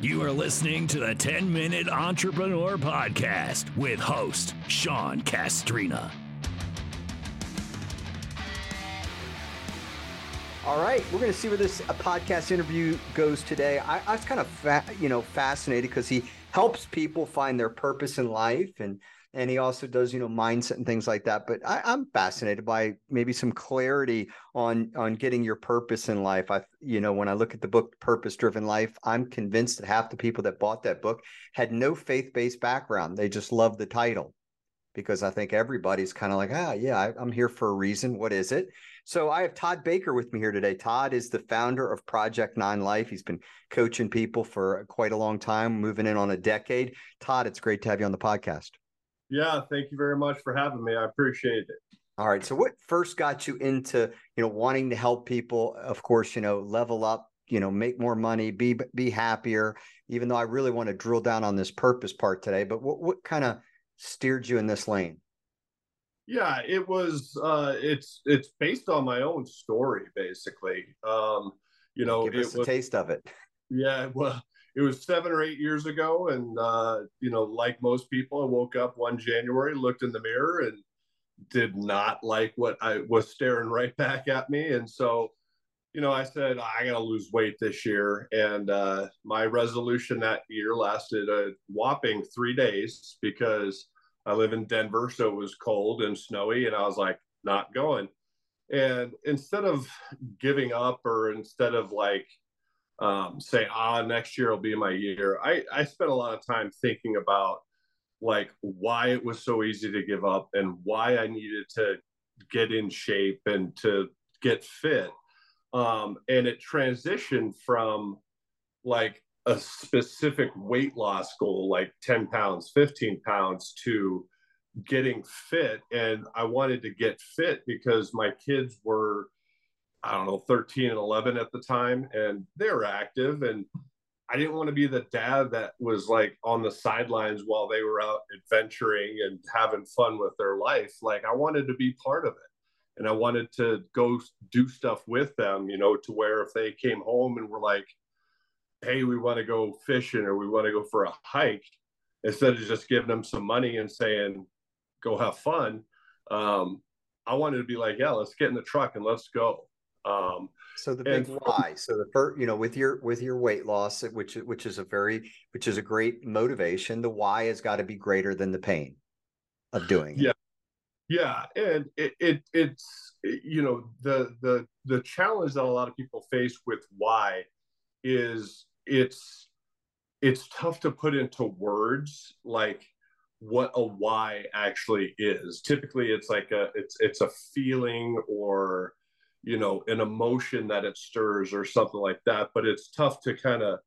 You are listening to the 10 Minute Entrepreneur Podcast with host Sean Castrina. All right, we're going to see where this uh, podcast interview goes today. I, I was kind of, fa- you know, fascinated because he helps people find their purpose in life, and and he also does, you know, mindset and things like that. But I, I'm fascinated by maybe some clarity on on getting your purpose in life. I, you know, when I look at the book Purpose Driven Life, I'm convinced that half the people that bought that book had no faith based background. They just loved the title because I think everybody's kind of like, ah, yeah, I, I'm here for a reason. What is it? So I have Todd Baker with me here today. Todd is the founder of Project Nine Life. He's been coaching people for quite a long time, moving in on a decade. Todd, it's great to have you on the podcast. Yeah, thank you very much for having me. I appreciate it. All right. So what first got you into, you know, wanting to help people, of course, you know, level up, you know, make more money, be be happier, even though I really want to drill down on this purpose part today, but what what kind of steered you in this lane? Yeah, it was uh it's it's based on my own story basically. Um, you know, Give us it was, a taste of it. Yeah, well, it was seven or eight years ago, and uh, you know, like most people, I woke up one January, looked in the mirror, and did not like what I was staring right back at me, and so, you know, I said I got to lose weight this year, and uh, my resolution that year lasted a whopping three days because I live in Denver, so it was cold and snowy, and I was like, not going. And instead of giving up, or instead of like um, say, ah, next year will be my year. I, I spent a lot of time thinking about like why it was so easy to give up and why I needed to get in shape and to get fit. Um, and it transitioned from like a specific weight loss goal, like 10 pounds, 15 pounds, to getting fit. And I wanted to get fit because my kids were I don't know, 13 and 11 at the time, and they were active. And I didn't want to be the dad that was like on the sidelines while they were out adventuring and having fun with their life. Like, I wanted to be part of it. And I wanted to go do stuff with them, you know, to where if they came home and were like, hey, we want to go fishing or we want to go for a hike, instead of just giving them some money and saying, go have fun, um, I wanted to be like, yeah, let's get in the truck and let's go um, so the big why. So the first, you know, with your with your weight loss, which which is a very which is a great motivation. The why has got to be greater than the pain of doing it. Yeah, yeah, and it, it it's you know the the the challenge that a lot of people face with why is it's it's tough to put into words like what a why actually is typically it's like a it's it's a feeling or you know an emotion that it stirs or something like that but it's tough to kind of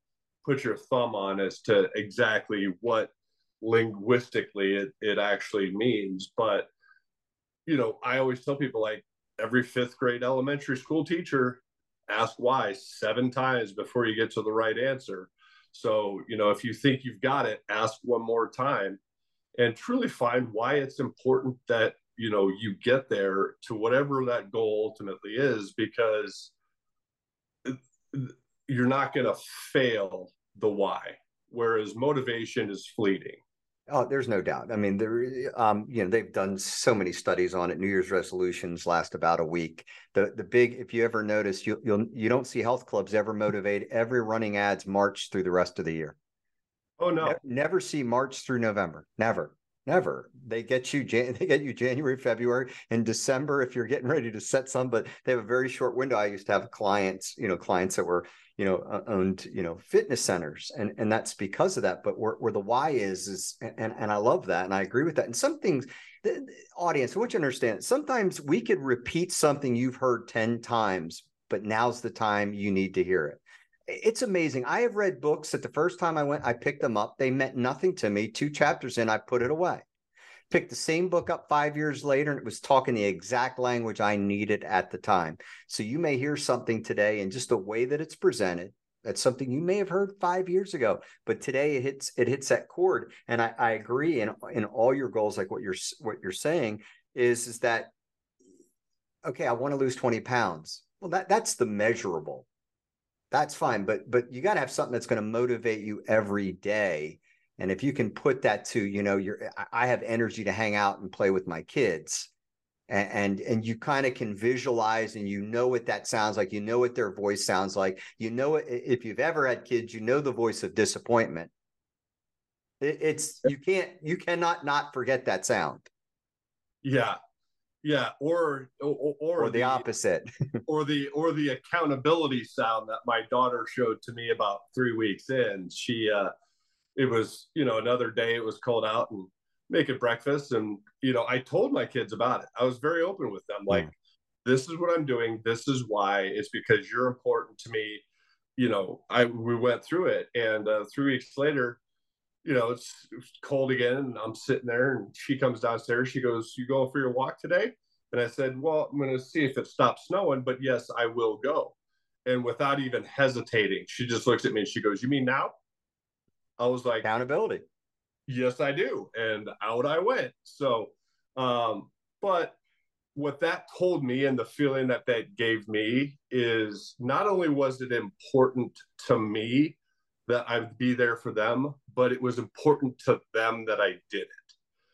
put your thumb on as to exactly what linguistically it, it actually means. But you know i always tell people like every fifth grade elementary school teacher ask why seven times before you get to the right answer. So you know if you think you've got it ask one more time and truly find why it's important that you know you get there to whatever that goal ultimately is because you're not going to fail the why whereas motivation is fleeting Oh, there's no doubt. I mean, there, um, you know, they've done so many studies on it. New Year's resolutions last about a week. The the big, if you ever notice, you you'll you don't see health clubs ever motivate every running ads march through the rest of the year. Oh no, never, never see March through November. Never. Never. They get you. They get you January, February, and December if you're getting ready to set some. But they have a very short window. I used to have clients, you know, clients that were, you know, owned, you know, fitness centers, and and that's because of that. But where where the why is is, and and I love that, and I agree with that. And some things, the, the audience, I want you to understand. Sometimes we could repeat something you've heard ten times, but now's the time you need to hear it it's amazing. I have read books that the first time I went, I picked them up. They meant nothing to me. Two chapters in, I put it away. Picked the same book up five years later, and it was talking the exact language I needed at the time. So you may hear something today, and just the way that it's presented, that's something you may have heard five years ago, but today it hits it hits that chord. And I, I agree in in all your goals, like what you're what you're saying is is that okay, I want to lose 20 pounds. Well, that that's the measurable that's fine. But but you got to have something that's going to motivate you every day. And if you can put that to, you know, you're I have energy to hang out and play with my kids. And and, and you kind of can visualize and you know what that sounds like. You know what their voice sounds like. You know if you've ever had kids, you know the voice of disappointment. It, it's you can't you cannot not forget that sound. Yeah, yeah, or or, or, or the, the, opposite, or the or the accountability sound that my daughter showed to me about three weeks in. She, uh, it was you know another day. It was cold out and making breakfast, and you know I told my kids about it. I was very open with them, like, mm. this is what I'm doing. This is why. It's because you're important to me. You know, I we went through it, and uh, three weeks later, you know, it's, it's, cold again, and I'm sitting there, and she comes downstairs. She goes, "You going for your walk today?" And I said, "Well, I'm going to see if it stops snowing, but yes, I will go." And without even hesitating, she just looks at me and she goes, "You mean now?" I was like, "Accountability." Yes, I do, and out I went. So, um, but what that told me and the feeling that that gave me is not only was it important to me that I'd be there for them, but it was important to them that I did it.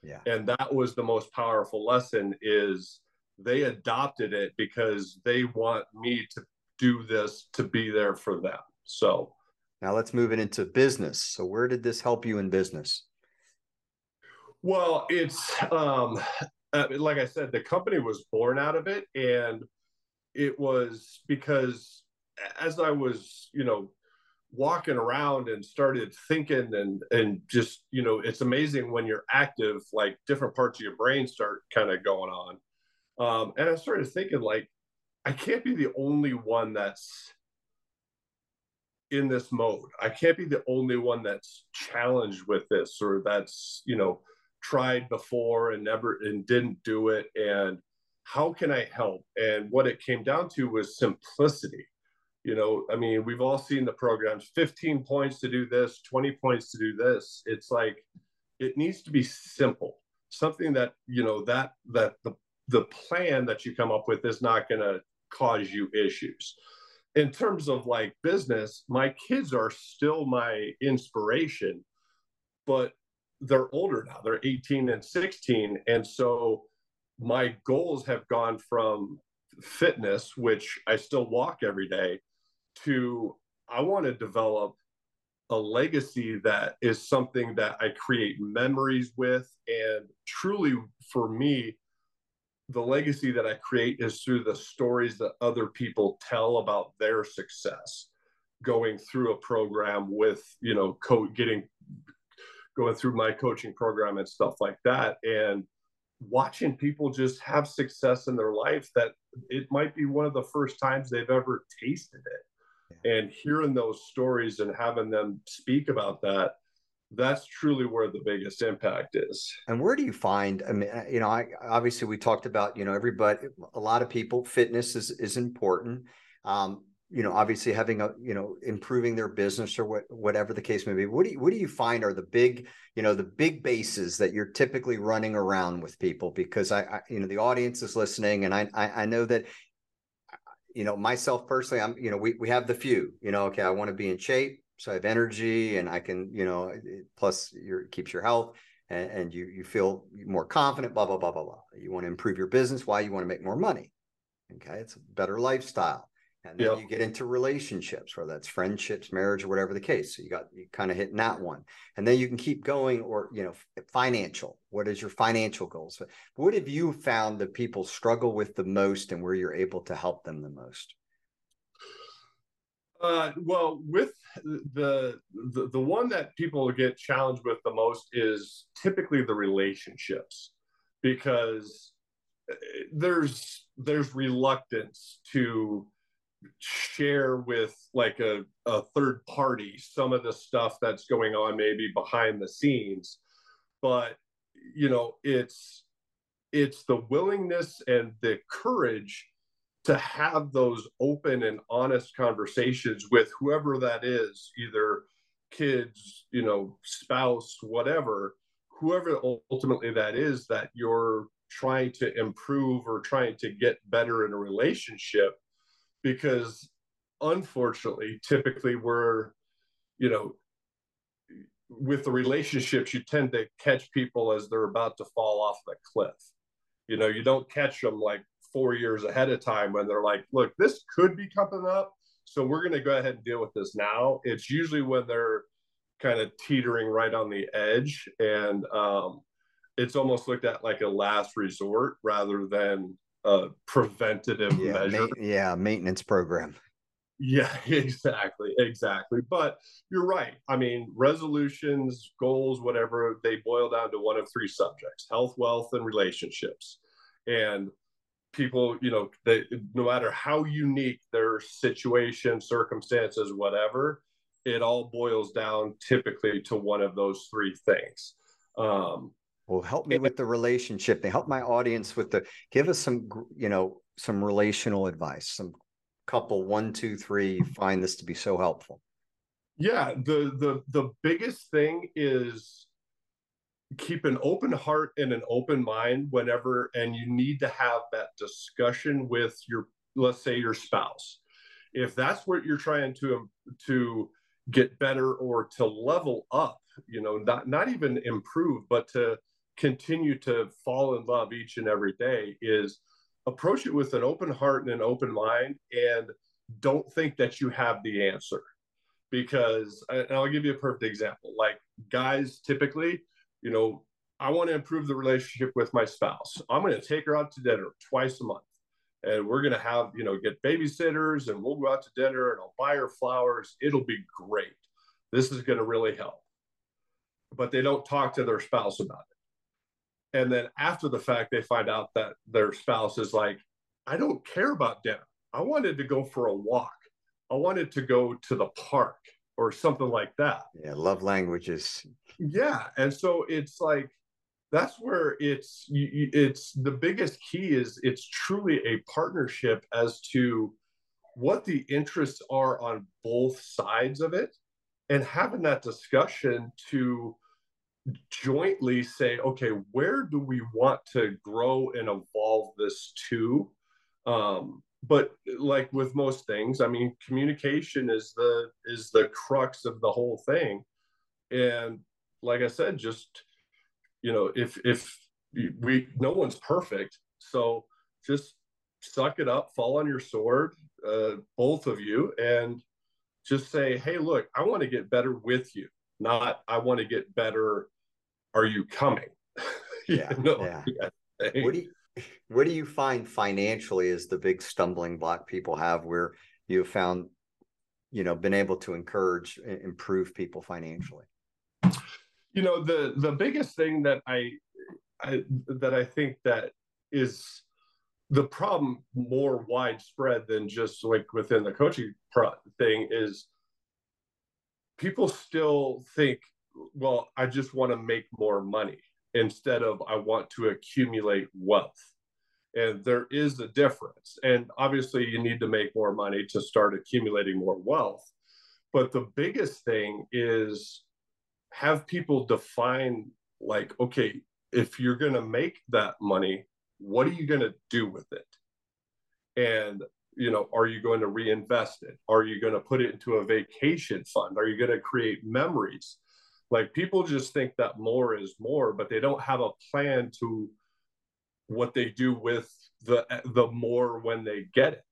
Yeah. And that was the most powerful lesson is they adopted it because they want me to do this to be there for them. So now let's move it into business. So where did this help you in business? Well, it's um uh, like I said, the company was born out of it and it was because as I was, you know, walking around and started thinking and and just you know it's amazing when you're active like different parts of your brain start kind of going on. Um, and i started thinking like i can't be the only one that's in this mode. I can't be the only one that's challenged with this or that's you know tried before and never and didn't do it. And how can i help? And what it came down to was simplicity you know i mean we've all seen the programs 15 points to do this 20 points to do this. It's like it needs to be simple. Something that you know that that the the plan that you come up with is not going to cause you issues. In terms of like business my kids are still my inspiration but they're older now. They're 18 and 16 and so my goals have gone from fitness which i still walk every day to I want to develop a legacy that is something that I create memories with. And truly, for me, the legacy that I create is through the stories that other people tell about their success going through a program with, you know, co- getting going through my coaching program and stuff like that. And watching people just have success in their life that it might be one of the first times they've ever tasted it and hearing those stories and having them speak about that that's truly where the biggest impact is. And where do you find i mean you know I, obviously we talked about you know everybody a lot of people fitness is is important. Um you know obviously having a you know improving their business or what whatever the case may be. What do you what do you find are the big you know the big bases that you're typically running around with people? Because i, I you know the audience is listening and I, I i know that you know, myself personally, I'm, you know, we, we have the few, you know, okay, I want to be in shape. So I have energy and I can, you know, plus your keeps your health and, and you, you feel more confident, blah, blah, blah, blah, blah. You want to improve your business. Why you want to make more money. Okay. It's a better lifestyle. And then yep. you get into relationships, whether that's friendships, marriage, or whatever the case. So you got you kind of hitting that one, and then you can keep going. Or you know, financial. What is your financial goals? What have you found that people struggle with the most, and where you're able to help them the most? Uh, well, with the, the the one that people get challenged with the most is typically the relationships, because uh, there's there's reluctance to share with like a, a third party some of the stuff that's going on maybe behind the scenes but you know it's it's the willingness and the courage to have those open and honest conversations with whoever that is either kids you know spouse whatever whoever ultimately that is that you're trying to improve or trying to get better in a relationship because unfortunately, typically we're, you know, with the relationships, you tend to catch people as they're about to fall off the cliff. You know, you don't catch them like four years ahead of time when they're like, look, this could be coming up. So we're going to go ahead and deal with this now. It's usually when they're kind of teetering right on the edge. And um, it's almost looked at like a last resort rather than a preventative yeah, measure. Ma- yeah, maintenance program. Yeah, exactly, exactly. But you're right. I mean, resolutions, goals, whatever, they boil down to one of three subjects: health, wealth, and relationships. And people, you know, they no matter how unique their situation, circumstances, whatever, it all boils down typically to one of those three things. Um, well, help me with the relationship. They help my audience with the give us some, you know, some relational advice, some couple one, two, three. Find this to be so helpful. Yeah, the the the biggest thing is keep an open heart and an open mind whenever, and you need to have that discussion with your, let's say, your spouse. If that's what you're trying to um, to get better or to level up, you know, not not even improve, but to continue to fall in love each and every day is approach it with an open heart and an open mind and don't think that you have the answer. Because and i'll give you a perfect example. Like guys typically you know i want to improve the relationship with my spouse. I'm going to take her out to dinner twice a month. And we're going to have you know get babysitters and we'll go out to dinner and i'll buy her flowers. It'll be great. This is going to really help. But they don't talk to their spouse about it and then after the fact they find out that their spouse is like i don't care about dinner. I wanted to go for a walk. I wanted to go to the park or something like that. Yeah love languages. Yeah and so it's like that's where it's it's the biggest key is it's truly a partnership as to what the interests are on both sides of it and having that discussion to jointly say, okay, where do we want to grow and evolve this to? Um, but like with most things, I mean, communication is the is the crux of the whole thing. And like I said, just you know, if if we no one's perfect, so just suck it up, fall on your sword, uh, both of you, and just say, hey, look, I want to get better with you not I want to get better. Are you coming? yeah, know? yeah. What do you what do you find financially is the big stumbling block people have where you found you know been able to encourage improve people financially you know the the biggest thing that i i that i think that is the problem more widespread than just like within the coaching pro- thing is people still think, well, I just want to make more money instead of I want to accumulate wealth. And there is a difference. And obviously, you need to make more money to start accumulating more wealth. But the biggest thing is have people define, like, okay, if you're going to make that money, what are you going to do with it? And you know are you going to reinvest it? Are you going to put it into a vacation fund? Are you going to create memories? Like people just think that more is more but they don't have a plan to what they do with the the more when they get it.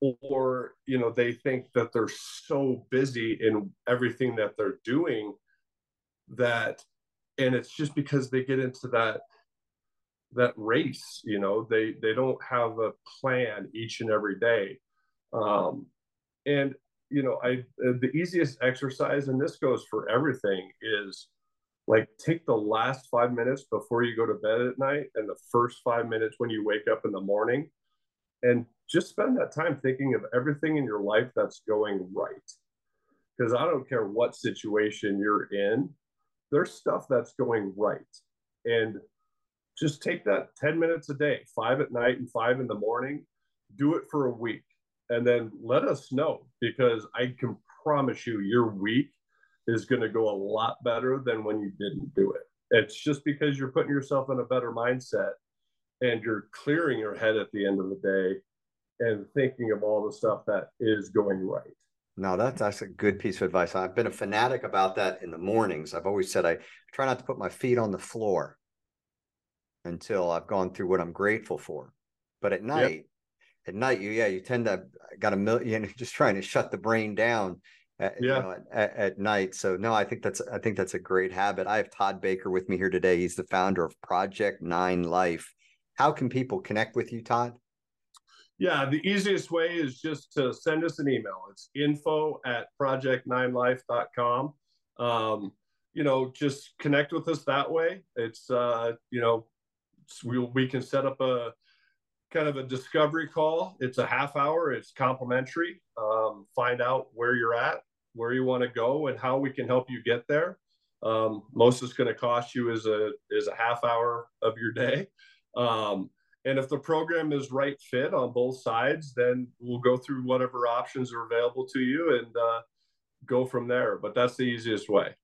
Or you know they think that they're so busy in everything that they're doing that and it's just because they get into that that race you know they they don't have a plan each and every day. Um and you know i the easiest exercise and this goes for everything is like take the last five minutes before you go to bed at night and the first five minutes when you wake up in the morning and just spend that time thinking of everything in your life that's going right. Because i don't care what situation you're in there's stuff that's going right. And just take that 10 minutes a day, five at night and five in the morning, do it for a week, and then let us know because I can promise you your week is going to go a lot better than when you didn't do it. It's just because you're putting yourself in a better mindset and you're clearing your head at the end of the day and thinking of all the stuff that is going right. No, that's that's a good piece of advice. I've been a fanatic about that in the mornings. I've always said I try not to put my feet on the floor until I've gone through what I'm grateful for. But at night, yep. at night, you yeah, you tend to got a million just trying to shut the brain down. At, yeah. You know, at, at, night. So no, I think that's I think that's a great habit. I have Todd Baker with me here today. He's the founder of Project Nine Life. How can people connect with you, Todd? Yeah, the easiest way is just to send us an email. It's info at project9life.com. Um, you know, just connect with us that way. It's, uh, you know, we, we can set up a kind of a discovery call. It's a half hour, it's complimentary. Um, find out where you're at, where you want to go, and how we can help you get there. Um, most it's going to cost you is a is a half hour of your day. Um, and if the program is right fit on both sides, then we'll go through whatever options are available to you and uh, go from there. But that's the easiest way.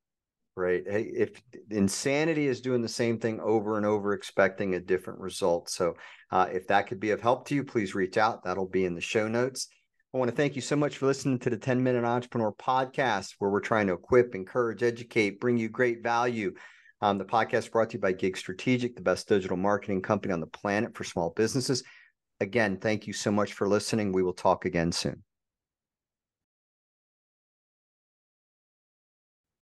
Right. If insanity is doing the same thing over and over, expecting a different result. So, uh, if that could be of help to you, please reach out. That'll be in the show notes. I want to thank you so much for listening to the 10 Minute Entrepreneur podcast, where we're trying to equip, encourage, educate, bring you great value um, the podcast brought to you by Gig Strategic, the best digital marketing company on the planet for small businesses. Again, thank you so much for listening. We will talk again soon.